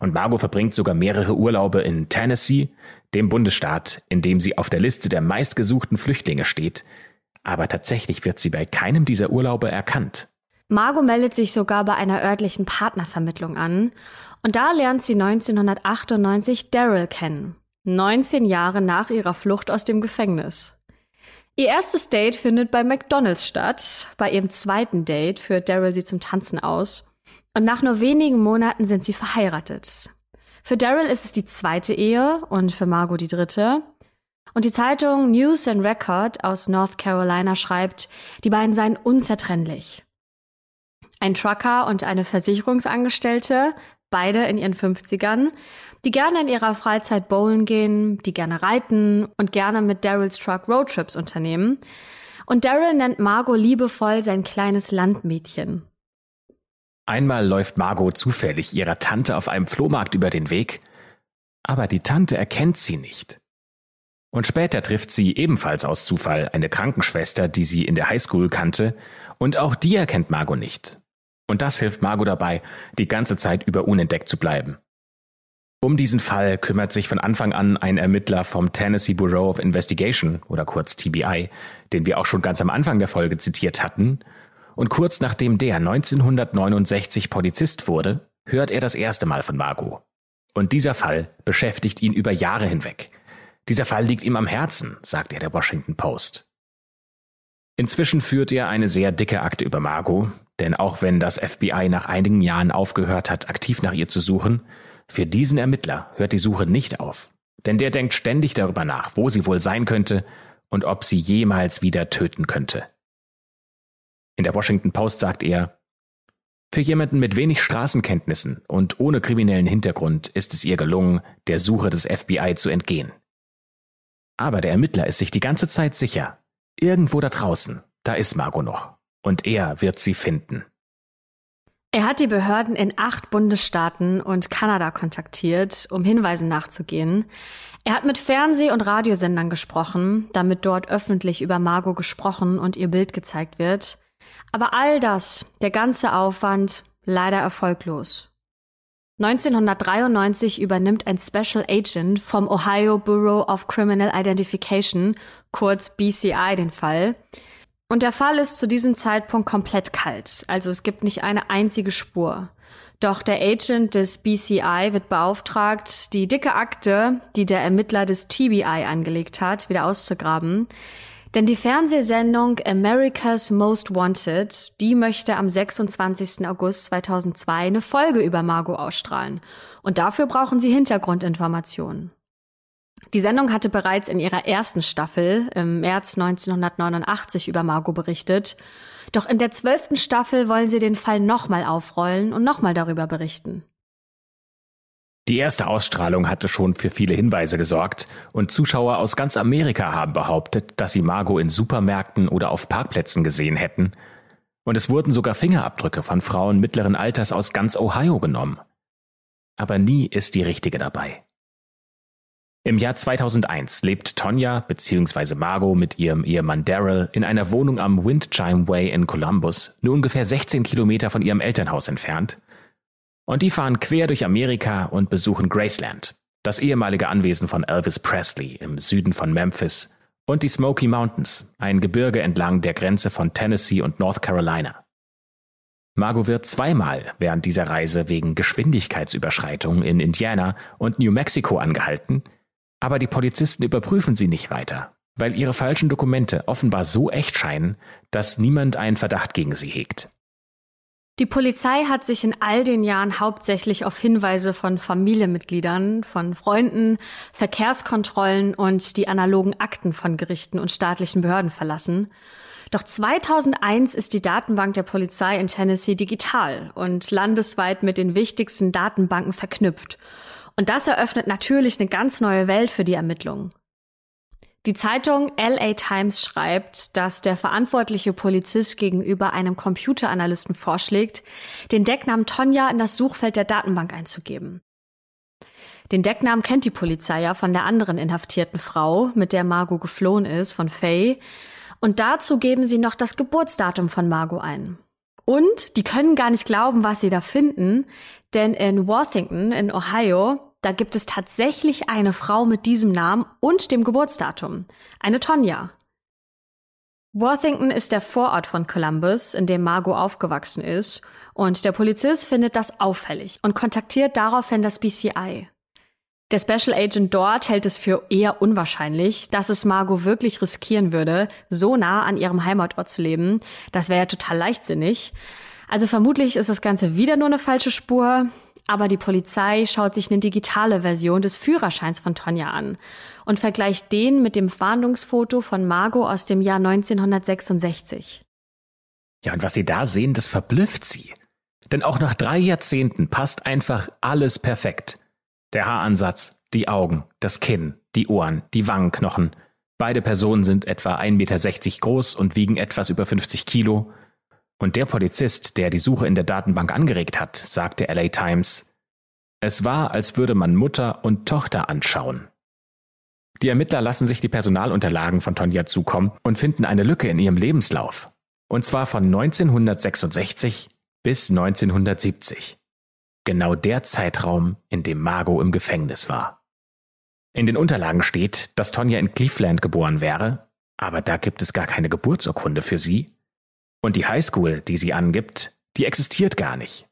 [SPEAKER 3] Und Margot verbringt sogar mehrere Urlaube in Tennessee, dem Bundesstaat, in dem sie auf der Liste der meistgesuchten Flüchtlinge steht. Aber tatsächlich wird sie bei keinem dieser Urlaube erkannt.
[SPEAKER 2] Margot meldet sich sogar bei einer örtlichen Partnervermittlung an und da lernt sie 1998 Daryl kennen, 19 Jahre nach ihrer Flucht aus dem Gefängnis. Ihr erstes Date findet bei McDonald's statt. Bei ihrem zweiten Date führt Daryl sie zum Tanzen aus. Und nach nur wenigen Monaten sind sie verheiratet. Für Daryl ist es die zweite Ehe und für Margot die dritte. Und die Zeitung News and Record aus North Carolina schreibt, die beiden seien unzertrennlich. Ein Trucker und eine Versicherungsangestellte beide in ihren 50ern, die gerne in ihrer Freizeit bowlen gehen, die gerne reiten und gerne mit Daryls Truck Roadtrips unternehmen. Und Daryl nennt Margot liebevoll sein kleines Landmädchen.
[SPEAKER 3] Einmal läuft Margot zufällig ihrer Tante auf einem Flohmarkt über den Weg, aber die Tante erkennt sie nicht. Und später trifft sie ebenfalls aus Zufall eine Krankenschwester, die sie in der Highschool kannte, und auch die erkennt Margot nicht. Und das hilft Margot dabei, die ganze Zeit über unentdeckt zu bleiben. Um diesen Fall kümmert sich von Anfang an ein Ermittler vom Tennessee Bureau of Investigation oder kurz TBI, den wir auch schon ganz am Anfang der Folge zitiert hatten. Und kurz nachdem der 1969 Polizist wurde, hört er das erste Mal von Margot. Und dieser Fall beschäftigt ihn über Jahre hinweg. Dieser Fall liegt ihm am Herzen, sagt er der Washington Post. Inzwischen führt er eine sehr dicke Akte über Margot, denn auch wenn das FBI nach einigen Jahren aufgehört hat, aktiv nach ihr zu suchen, für diesen Ermittler hört die Suche nicht auf. Denn der denkt ständig darüber nach, wo sie wohl sein könnte und ob sie jemals wieder töten könnte. In der Washington Post sagt er, für jemanden mit wenig Straßenkenntnissen und ohne kriminellen Hintergrund ist es ihr gelungen, der Suche des FBI zu entgehen. Aber der Ermittler ist sich die ganze Zeit sicher, irgendwo da draußen, da ist Margot noch und er wird sie finden.
[SPEAKER 2] Er hat die Behörden in acht Bundesstaaten und Kanada kontaktiert, um Hinweisen nachzugehen. Er hat mit Fernseh- und Radiosendern gesprochen, damit dort öffentlich über Margot gesprochen und ihr Bild gezeigt wird. Aber all das, der ganze Aufwand, leider erfolglos. 1993 übernimmt ein Special Agent vom Ohio Bureau of Criminal Identification, kurz BCI, den Fall. Und der Fall ist zu diesem Zeitpunkt komplett kalt. Also es gibt nicht eine einzige Spur. Doch der Agent des BCI wird beauftragt, die dicke Akte, die der Ermittler des TBI angelegt hat, wieder auszugraben. Denn die Fernsehsendung America's Most Wanted, die möchte am 26. August 2002 eine Folge über Margot ausstrahlen. Und dafür brauchen sie Hintergrundinformationen. Die Sendung hatte bereits in ihrer ersten Staffel im März 1989 über Margot berichtet. Doch in der zwölften Staffel wollen sie den Fall nochmal aufrollen und nochmal darüber berichten.
[SPEAKER 3] Die erste Ausstrahlung hatte schon für viele Hinweise gesorgt und Zuschauer aus ganz Amerika haben behauptet, dass sie Margot in Supermärkten oder auf Parkplätzen gesehen hätten. Und es wurden sogar Fingerabdrücke von Frauen mittleren Alters aus ganz Ohio genommen. Aber nie ist die richtige dabei. Im Jahr 2001 lebt Tonja bzw. Margot mit ihrem Ehemann Daryl in einer Wohnung am Windchime Way in Columbus, nur ungefähr 16 Kilometer von ihrem Elternhaus entfernt und die fahren quer durch Amerika und besuchen Graceland, das ehemalige Anwesen von Elvis Presley im Süden von Memphis, und die Smoky Mountains, ein Gebirge entlang der Grenze von Tennessee und North Carolina. Margot wird zweimal während dieser Reise wegen Geschwindigkeitsüberschreitungen in Indiana und New Mexico angehalten, aber die Polizisten überprüfen sie nicht weiter, weil ihre falschen Dokumente offenbar so echt scheinen, dass niemand einen Verdacht gegen sie hegt.
[SPEAKER 2] Die Polizei hat sich in all den Jahren hauptsächlich auf Hinweise von Familienmitgliedern, von Freunden, Verkehrskontrollen und die analogen Akten von Gerichten und staatlichen Behörden verlassen. Doch 2001 ist die Datenbank der Polizei in Tennessee digital und landesweit mit den wichtigsten Datenbanken verknüpft. Und das eröffnet natürlich eine ganz neue Welt für die Ermittlungen. Die Zeitung LA Times schreibt, dass der verantwortliche Polizist gegenüber einem Computeranalysten vorschlägt, den Decknamen Tonja in das Suchfeld der Datenbank einzugeben. Den Decknamen kennt die Polizei ja von der anderen inhaftierten Frau, mit der Margot geflohen ist, von Faye. Und dazu geben sie noch das Geburtsdatum von Margot ein. Und die können gar nicht glauben, was sie da finden, denn in Worthington in Ohio da gibt es tatsächlich eine Frau mit diesem Namen und dem Geburtsdatum. Eine Tonja. Worthington ist der Vorort von Columbus, in dem Margot aufgewachsen ist, und der Polizist findet das auffällig und kontaktiert daraufhin das BCI. Der Special Agent dort hält es für eher unwahrscheinlich, dass es Margot wirklich riskieren würde, so nah an ihrem Heimatort zu leben. Das wäre ja total leichtsinnig. Also vermutlich ist das Ganze wieder nur eine falsche Spur. Aber die Polizei schaut sich eine digitale Version des Führerscheins von Tonja an und vergleicht den mit dem Fahndungsfoto von Margot aus dem Jahr 1966.
[SPEAKER 3] Ja, und was Sie da sehen, das verblüfft Sie. Denn auch nach drei Jahrzehnten passt einfach alles perfekt. Der Haaransatz, die Augen, das Kinn, die Ohren, die Wangenknochen. Beide Personen sind etwa 1,60 Meter groß und wiegen etwas über 50 Kilo. Und der Polizist, der die Suche in der Datenbank angeregt hat, sagte LA Times, es war, als würde man Mutter und Tochter anschauen. Die Ermittler lassen sich die Personalunterlagen von Tonja zukommen und finden eine Lücke in ihrem Lebenslauf. Und zwar von 1966 bis 1970. Genau der Zeitraum, in dem Margot im Gefängnis war. In den Unterlagen steht, dass Tonja in Cleveland geboren wäre, aber da gibt es gar keine Geburtsurkunde für sie und die Highschool, die sie angibt, die existiert gar nicht.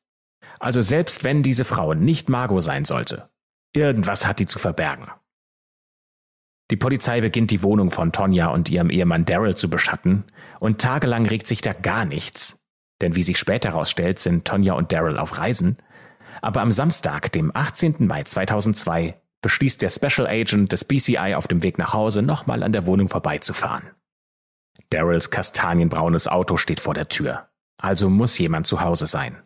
[SPEAKER 3] Also selbst wenn diese Frau nicht Margot sein sollte, irgendwas hat die zu verbergen. Die Polizei beginnt die Wohnung von Tonja und ihrem Ehemann Daryl zu beschatten und tagelang regt sich da gar nichts. Denn wie sich später herausstellt, sind Tonja und Daryl auf Reisen. Aber am Samstag, dem 18. Mai 2002, beschließt der Special Agent des BCI auf dem Weg nach Hause nochmal an der Wohnung vorbeizufahren. Daryls kastanienbraunes Auto steht vor der Tür. Also muss jemand zu Hause sein.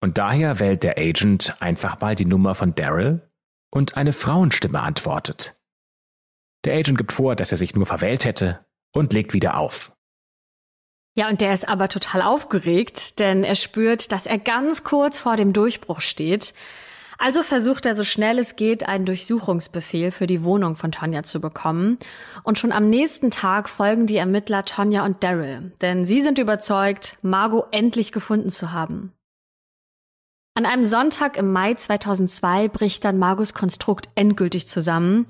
[SPEAKER 3] Und daher wählt der Agent einfach mal die Nummer von Daryl und eine Frauenstimme antwortet. Der Agent gibt vor, dass er sich nur verwählt hätte und legt wieder auf.
[SPEAKER 2] Ja, und der ist aber total aufgeregt, denn er spürt, dass er ganz kurz vor dem Durchbruch steht. Also versucht er so schnell es geht, einen Durchsuchungsbefehl für die Wohnung von Tonja zu bekommen. Und schon am nächsten Tag folgen die Ermittler Tonja und Daryl, denn sie sind überzeugt, Margot endlich gefunden zu haben. An einem Sonntag im Mai 2002 bricht dann Margos Konstrukt endgültig zusammen.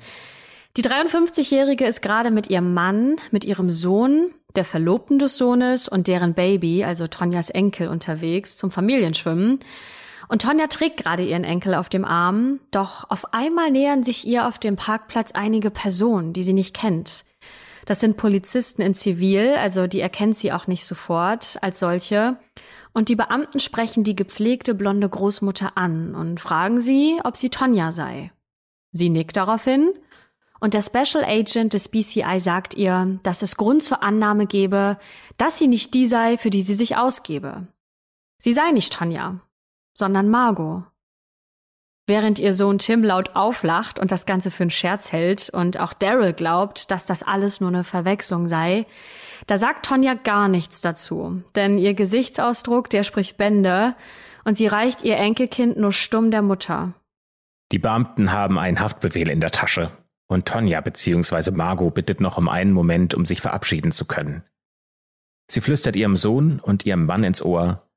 [SPEAKER 2] Die 53-Jährige ist gerade mit ihrem Mann, mit ihrem Sohn, der Verlobten des Sohnes und deren Baby, also Tonjas Enkel, unterwegs zum Familienschwimmen. Und Tonja trägt gerade ihren Enkel auf dem Arm, doch auf einmal nähern sich ihr auf dem Parkplatz einige Personen, die sie nicht kennt. Das sind Polizisten in Zivil, also die erkennt sie auch nicht sofort als solche. Und die Beamten sprechen die gepflegte blonde Großmutter an und fragen sie, ob sie Tonja sei. Sie nickt daraufhin und der Special Agent des BCI sagt ihr, dass es Grund zur Annahme gebe, dass sie nicht die sei, für die sie sich ausgebe. Sie sei nicht Tonja, sondern Margot. Während ihr Sohn Tim laut auflacht und das Ganze für einen Scherz hält und auch Daryl glaubt, dass das alles nur eine Verwechslung sei, da sagt Tonja gar nichts dazu, denn ihr Gesichtsausdruck, der spricht Bände und sie reicht ihr Enkelkind nur stumm der Mutter.
[SPEAKER 3] Die Beamten haben einen Haftbefehl in der Tasche und Tonja bzw. Margot bittet noch um einen Moment, um sich verabschieden zu können. Sie flüstert ihrem Sohn und ihrem Mann ins Ohr,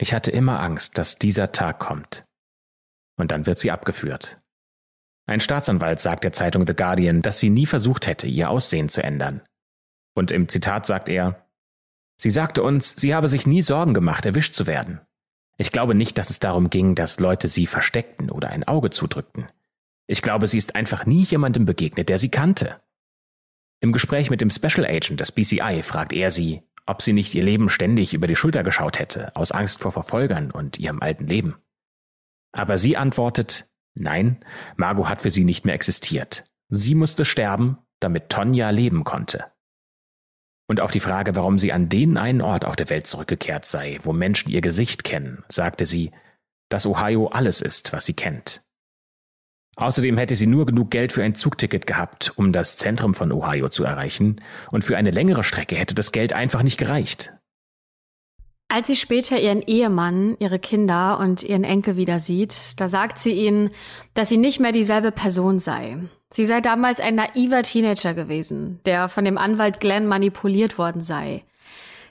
[SPEAKER 3] ich hatte immer Angst, dass dieser Tag kommt und dann wird sie abgeführt. Ein Staatsanwalt sagt der Zeitung The Guardian, dass sie nie versucht hätte, ihr Aussehen zu ändern. Und im Zitat sagt er, Sie sagte uns, sie habe sich nie Sorgen gemacht, erwischt zu werden. Ich glaube nicht, dass es darum ging, dass Leute sie versteckten oder ein Auge zudrückten. Ich glaube, sie ist einfach nie jemandem begegnet, der sie kannte. Im Gespräch mit dem Special Agent des BCI fragt er sie, ob sie nicht ihr Leben ständig über die Schulter geschaut hätte, aus Angst vor Verfolgern und ihrem alten Leben. Aber sie antwortet, nein, Margot hat für sie nicht mehr existiert. Sie musste sterben, damit Tonja leben konnte. Und auf die Frage, warum sie an den einen Ort auf der Welt zurückgekehrt sei, wo Menschen ihr Gesicht kennen, sagte sie, dass Ohio alles ist, was sie kennt. Außerdem hätte sie nur genug Geld für ein Zugticket gehabt, um das Zentrum von Ohio zu erreichen, und für eine längere Strecke hätte das Geld einfach nicht gereicht.
[SPEAKER 2] Als sie später ihren Ehemann, ihre Kinder und ihren Enkel wieder sieht, da sagt sie ihnen, dass sie nicht mehr dieselbe Person sei. Sie sei damals ein naiver Teenager gewesen, der von dem Anwalt Glenn manipuliert worden sei.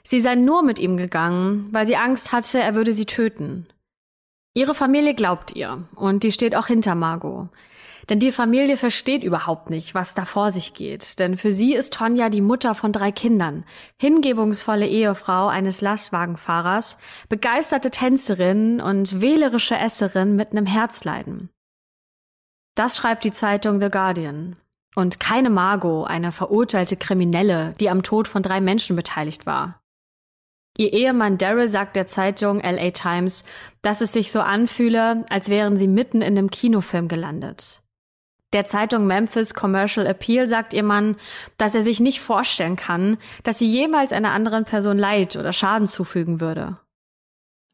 [SPEAKER 2] Sie sei nur mit ihm gegangen, weil sie Angst hatte, er würde sie töten. Ihre Familie glaubt ihr und die steht auch hinter Margot. Denn die Familie versteht überhaupt nicht, was da vor sich geht. Denn für sie ist Tonja die Mutter von drei Kindern, hingebungsvolle Ehefrau eines Lastwagenfahrers, begeisterte Tänzerin und wählerische Esserin mit einem Herzleiden. Das schreibt die Zeitung The Guardian. Und keine Margot, eine verurteilte Kriminelle, die am Tod von drei Menschen beteiligt war. Ihr Ehemann Daryl sagt der Zeitung LA Times, dass es sich so anfühle, als wären sie mitten in einem Kinofilm gelandet. Der Zeitung Memphis Commercial Appeal sagt ihr Mann, dass er sich nicht vorstellen kann, dass sie jemals einer anderen Person Leid oder Schaden zufügen würde.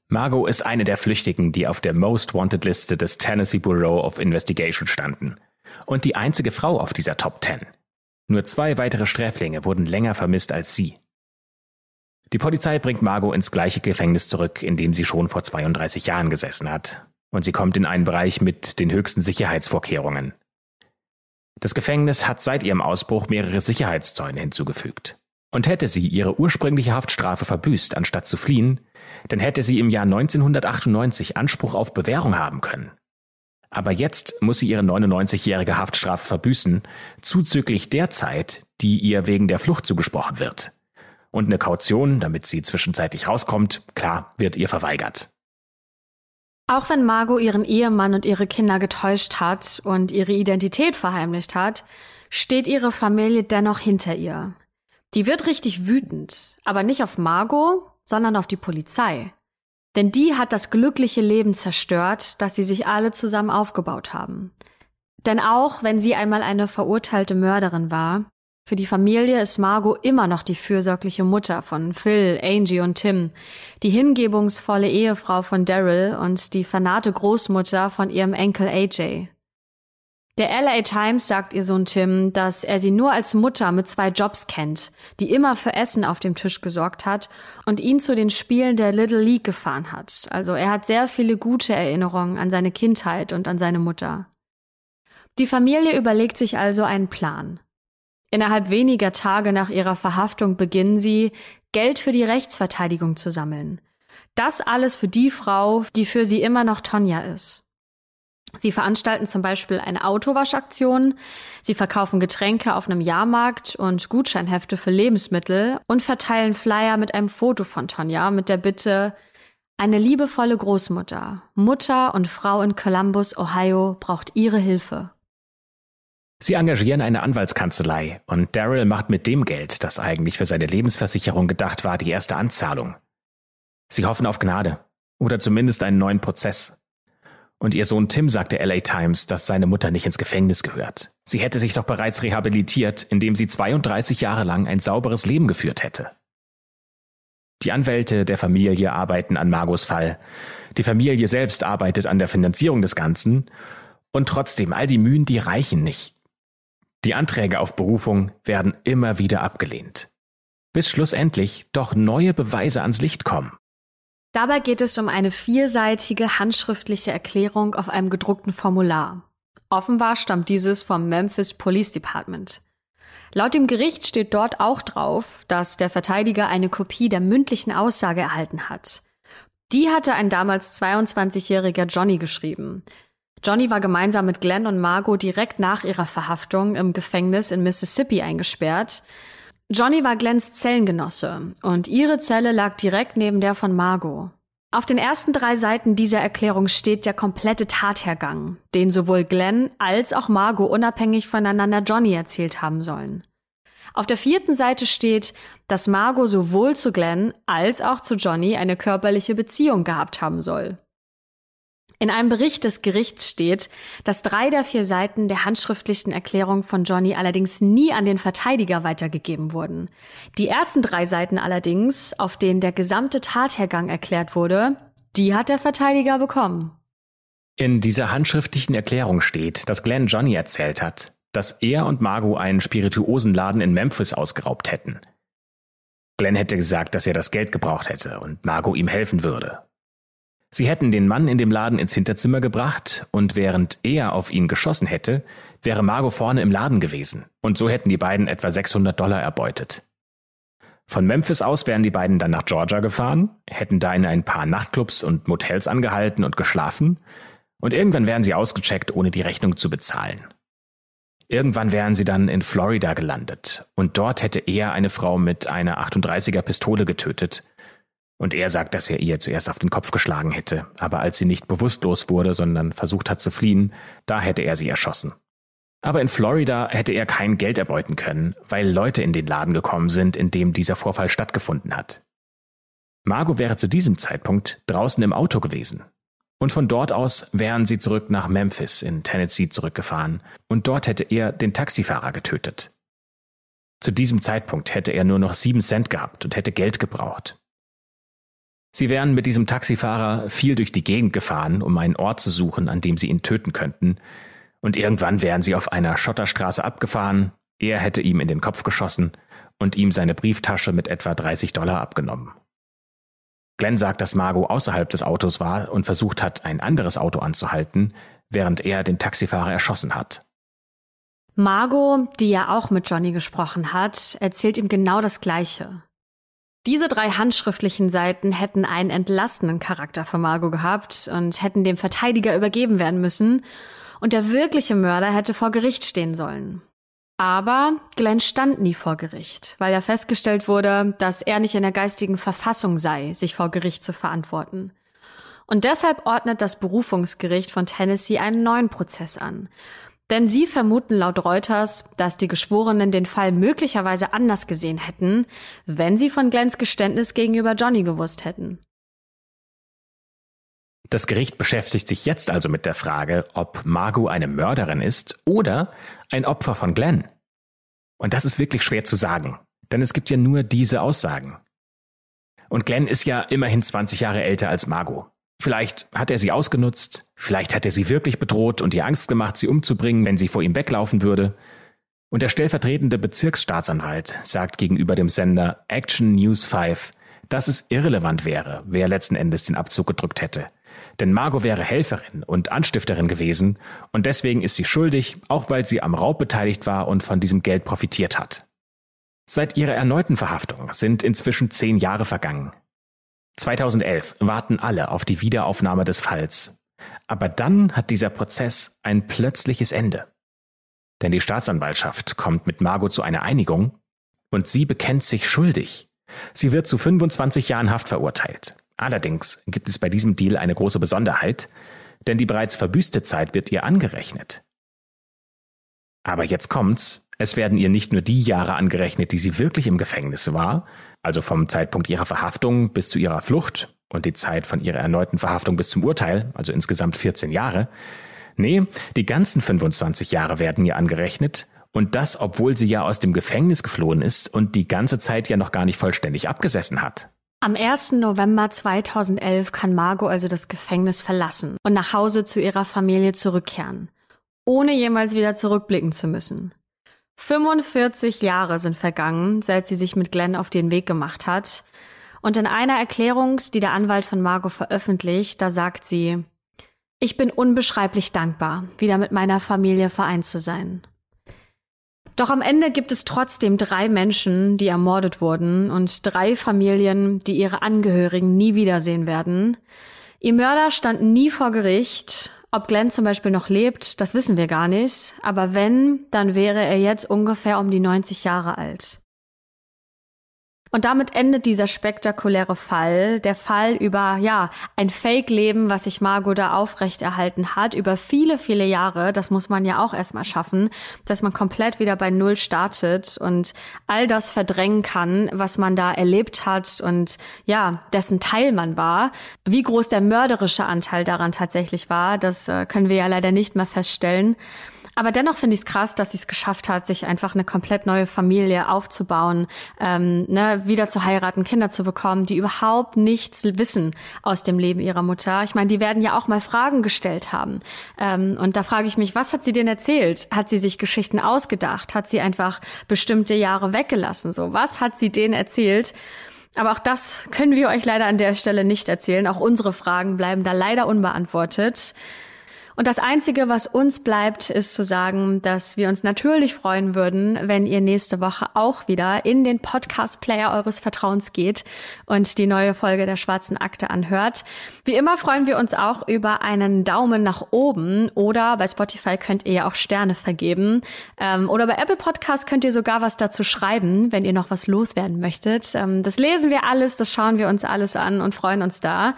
[SPEAKER 3] Margot ist eine der Flüchtigen, die auf der Most Wanted Liste des Tennessee Bureau of Investigation standen. Und die einzige Frau auf dieser Top Ten. Nur zwei weitere Sträflinge wurden länger vermisst als sie. Die Polizei bringt Margot ins gleiche Gefängnis zurück, in dem sie schon vor 32 Jahren gesessen hat. Und sie kommt in einen Bereich mit den höchsten Sicherheitsvorkehrungen. Das Gefängnis hat seit ihrem Ausbruch mehrere Sicherheitszäune hinzugefügt. Und hätte sie ihre ursprüngliche Haftstrafe verbüßt, anstatt zu fliehen, dann hätte sie im Jahr 1998 Anspruch auf Bewährung haben können. Aber jetzt muss sie ihre 99-jährige Haftstrafe verbüßen, zuzüglich der Zeit, die ihr wegen der Flucht zugesprochen wird. Und eine Kaution, damit sie zwischenzeitlich rauskommt, klar, wird ihr verweigert.
[SPEAKER 2] Auch wenn Margot ihren Ehemann und ihre Kinder getäuscht hat und ihre Identität verheimlicht hat, steht ihre Familie dennoch hinter ihr. Die wird richtig wütend, aber nicht auf Margot, sondern auf die Polizei. Denn die hat das glückliche Leben zerstört, das sie sich alle zusammen aufgebaut haben. Denn auch wenn sie einmal eine verurteilte Mörderin war, für die Familie ist Margot immer noch die fürsorgliche Mutter von Phil, Angie und Tim, die hingebungsvolle Ehefrau von Daryl und die fanate Großmutter von ihrem Enkel AJ. Der LA Times sagt ihr Sohn Tim, dass er sie nur als Mutter mit zwei Jobs kennt, die immer für Essen auf dem Tisch gesorgt hat und ihn zu den Spielen der Little League gefahren hat. Also er hat sehr viele gute Erinnerungen an seine Kindheit und an seine Mutter. Die Familie überlegt sich also einen Plan. Innerhalb weniger Tage nach ihrer Verhaftung beginnen sie, Geld für die Rechtsverteidigung zu sammeln. Das alles für die Frau, die für sie immer noch Tonja ist. Sie veranstalten zum Beispiel eine Autowaschaktion, sie verkaufen Getränke auf einem Jahrmarkt und Gutscheinhefte für Lebensmittel und verteilen Flyer mit einem Foto von Tonja mit der Bitte, eine liebevolle Großmutter, Mutter und Frau in Columbus, Ohio braucht ihre Hilfe.
[SPEAKER 3] Sie engagieren eine Anwaltskanzlei und Daryl macht mit dem Geld, das eigentlich für seine Lebensversicherung gedacht war, die erste Anzahlung. Sie hoffen auf Gnade oder zumindest einen neuen Prozess. Und ihr Sohn Tim sagt der LA Times, dass seine Mutter nicht ins Gefängnis gehört. Sie hätte sich doch bereits rehabilitiert, indem sie 32 Jahre lang ein sauberes Leben geführt hätte. Die Anwälte der Familie arbeiten an Margos Fall. Die Familie selbst arbeitet an der Finanzierung des Ganzen. Und trotzdem, all die Mühen, die reichen nicht. Die Anträge auf Berufung werden immer wieder abgelehnt. Bis schlussendlich doch neue Beweise ans Licht kommen.
[SPEAKER 2] Dabei geht es um eine vierseitige handschriftliche Erklärung auf einem gedruckten Formular. Offenbar stammt dieses vom Memphis Police Department. Laut dem Gericht steht dort auch drauf, dass der Verteidiger eine Kopie der mündlichen Aussage erhalten hat. Die hatte ein damals 22-jähriger Johnny geschrieben. Johnny war gemeinsam mit Glenn und Margot direkt nach ihrer Verhaftung im Gefängnis in Mississippi eingesperrt. Johnny war Glenns Zellengenosse und ihre Zelle lag direkt neben der von Margot. Auf den ersten drei Seiten dieser Erklärung steht der komplette Tathergang, den sowohl Glenn als auch Margot unabhängig voneinander Johnny erzählt haben sollen. Auf der vierten Seite steht, dass Margot sowohl zu Glenn als auch zu Johnny eine körperliche Beziehung gehabt haben soll. In einem Bericht des Gerichts steht, dass drei der vier Seiten der handschriftlichen Erklärung von Johnny allerdings nie an den Verteidiger weitergegeben wurden. Die ersten drei Seiten allerdings, auf denen der gesamte Tathergang erklärt wurde, die hat der Verteidiger bekommen.
[SPEAKER 3] In dieser handschriftlichen Erklärung steht, dass Glenn Johnny erzählt hat, dass er und Margot einen Spirituosenladen in Memphis ausgeraubt hätten. Glenn hätte gesagt, dass er das Geld gebraucht hätte und Margot ihm helfen würde. Sie hätten den Mann in dem Laden ins Hinterzimmer gebracht und während er auf ihn geschossen hätte, wäre Margot vorne im Laden gewesen und so hätten die beiden etwa 600 Dollar erbeutet. Von Memphis aus wären die beiden dann nach Georgia gefahren, hätten da in ein paar Nachtclubs und Motels angehalten und geschlafen und irgendwann wären sie ausgecheckt, ohne die Rechnung zu bezahlen. Irgendwann wären sie dann in Florida gelandet und dort hätte er eine Frau mit einer 38er Pistole getötet und er sagt, dass er ihr zuerst auf den Kopf geschlagen hätte, aber als sie nicht bewusstlos wurde, sondern versucht hat zu fliehen, da hätte er sie erschossen. Aber in Florida hätte er kein Geld erbeuten können, weil Leute in den Laden gekommen sind, in dem dieser Vorfall stattgefunden hat. Margot wäre zu diesem Zeitpunkt draußen im Auto gewesen. Und von dort aus wären sie zurück nach Memphis in Tennessee zurückgefahren und dort hätte er den Taxifahrer getötet. Zu diesem Zeitpunkt hätte er nur noch sieben Cent gehabt und hätte Geld gebraucht. Sie wären mit diesem Taxifahrer viel durch die Gegend gefahren, um einen Ort zu suchen, an dem sie ihn töten könnten. Und irgendwann wären sie auf einer Schotterstraße abgefahren, er hätte ihm in den Kopf geschossen und ihm seine Brieftasche mit etwa 30 Dollar abgenommen. Glenn sagt, dass Margot außerhalb des Autos war und versucht hat, ein anderes Auto anzuhalten, während er den Taxifahrer erschossen hat.
[SPEAKER 2] Margot, die ja auch mit Johnny gesprochen hat, erzählt ihm genau das Gleiche. Diese drei handschriftlichen Seiten hätten einen entlastenden Charakter für Margot gehabt und hätten dem Verteidiger übergeben werden müssen, und der wirkliche Mörder hätte vor Gericht stehen sollen. Aber Glenn stand nie vor Gericht, weil ja festgestellt wurde, dass er nicht in der geistigen Verfassung sei, sich vor Gericht zu verantworten. Und deshalb ordnet das Berufungsgericht von Tennessee einen neuen Prozess an. Denn sie vermuten laut Reuters, dass die Geschworenen den Fall möglicherweise anders gesehen hätten, wenn sie von Glenns Geständnis gegenüber Johnny gewusst hätten.
[SPEAKER 3] Das Gericht beschäftigt sich jetzt also mit der Frage, ob Margot eine Mörderin ist oder ein Opfer von Glenn. Und das ist wirklich schwer zu sagen, denn es gibt ja nur diese Aussagen. Und Glenn ist ja immerhin 20 Jahre älter als Margot. Vielleicht hat er sie ausgenutzt, vielleicht hat er sie wirklich bedroht und ihr Angst gemacht, sie umzubringen, wenn sie vor ihm weglaufen würde. Und der stellvertretende Bezirksstaatsanwalt sagt gegenüber dem Sender Action News 5, dass es irrelevant wäre, wer letzten Endes den Abzug gedrückt hätte. Denn Margot wäre Helferin und Anstifterin gewesen und deswegen ist sie schuldig, auch weil sie am Raub beteiligt war und von diesem Geld profitiert hat. Seit ihrer erneuten Verhaftung sind inzwischen zehn Jahre vergangen. 2011 warten alle auf die Wiederaufnahme des Falls. Aber dann hat dieser Prozess ein plötzliches Ende. Denn die Staatsanwaltschaft kommt mit Margot zu einer Einigung und sie bekennt sich schuldig. Sie wird zu 25 Jahren Haft verurteilt. Allerdings gibt es bei diesem Deal eine große Besonderheit, denn die bereits verbüßte Zeit wird ihr angerechnet. Aber jetzt kommt's. Es werden ihr nicht nur die Jahre angerechnet, die sie wirklich im Gefängnis war, also vom Zeitpunkt ihrer Verhaftung bis zu ihrer Flucht und die Zeit von ihrer erneuten Verhaftung bis zum Urteil, also insgesamt 14 Jahre. Nee, die ganzen 25 Jahre werden ihr angerechnet und das, obwohl sie ja aus dem Gefängnis geflohen ist und die ganze Zeit ja noch gar nicht vollständig abgesessen hat.
[SPEAKER 2] Am 1. November 2011 kann Margot also das Gefängnis verlassen und nach Hause zu ihrer Familie zurückkehren, ohne jemals wieder zurückblicken zu müssen. 45 Jahre sind vergangen, seit sie sich mit Glenn auf den Weg gemacht hat. Und in einer Erklärung, die der Anwalt von Margot veröffentlicht, da sagt sie, ich bin unbeschreiblich dankbar, wieder mit meiner Familie vereint zu sein. Doch am Ende gibt es trotzdem drei Menschen, die ermordet wurden und drei Familien, die ihre Angehörigen nie wiedersehen werden. Ihr Mörder stand nie vor Gericht. Ob Glenn zum Beispiel noch lebt, das wissen wir gar nicht. Aber wenn, dann wäre er jetzt ungefähr um die 90 Jahre alt. Und damit endet dieser spektakuläre Fall, der Fall über, ja, ein Fake-Leben, was sich Margot da aufrechterhalten hat, über viele, viele Jahre. Das muss man ja auch erstmal schaffen, dass man komplett wieder bei Null startet und all das verdrängen kann, was man da erlebt hat und ja, dessen Teil man war. Wie groß der mörderische Anteil daran tatsächlich war, das äh, können wir ja leider nicht mehr feststellen. Aber dennoch finde ich es krass, dass sie es geschafft hat, sich einfach eine komplett neue Familie aufzubauen, ähm, ne, wieder zu heiraten, Kinder zu bekommen, die überhaupt nichts wissen aus dem Leben ihrer Mutter. Ich meine, die werden ja auch mal Fragen gestellt haben. Ähm, und da frage ich mich, was hat sie denn erzählt? Hat sie sich Geschichten ausgedacht? Hat sie einfach bestimmte Jahre weggelassen? So, was hat sie denen erzählt? Aber auch das können wir euch leider an der Stelle nicht erzählen. Auch unsere Fragen bleiben da leider unbeantwortet. Und das Einzige, was uns bleibt, ist zu sagen, dass wir uns natürlich freuen würden, wenn ihr nächste Woche auch wieder in den Podcast-Player eures Vertrauens geht und die neue Folge der Schwarzen Akte anhört. Wie immer freuen wir uns auch über einen Daumen nach oben oder bei Spotify könnt ihr ja auch Sterne vergeben. Ähm, oder bei Apple Podcast könnt ihr sogar was dazu schreiben, wenn ihr noch was loswerden möchtet. Ähm, das lesen wir alles, das schauen wir uns alles an und freuen uns da.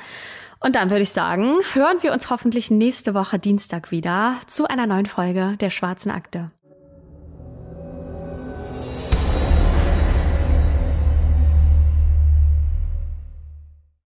[SPEAKER 2] Und dann würde ich sagen, hören wir uns hoffentlich nächste Woche Dienstag wieder zu einer neuen Folge der Schwarzen Akte.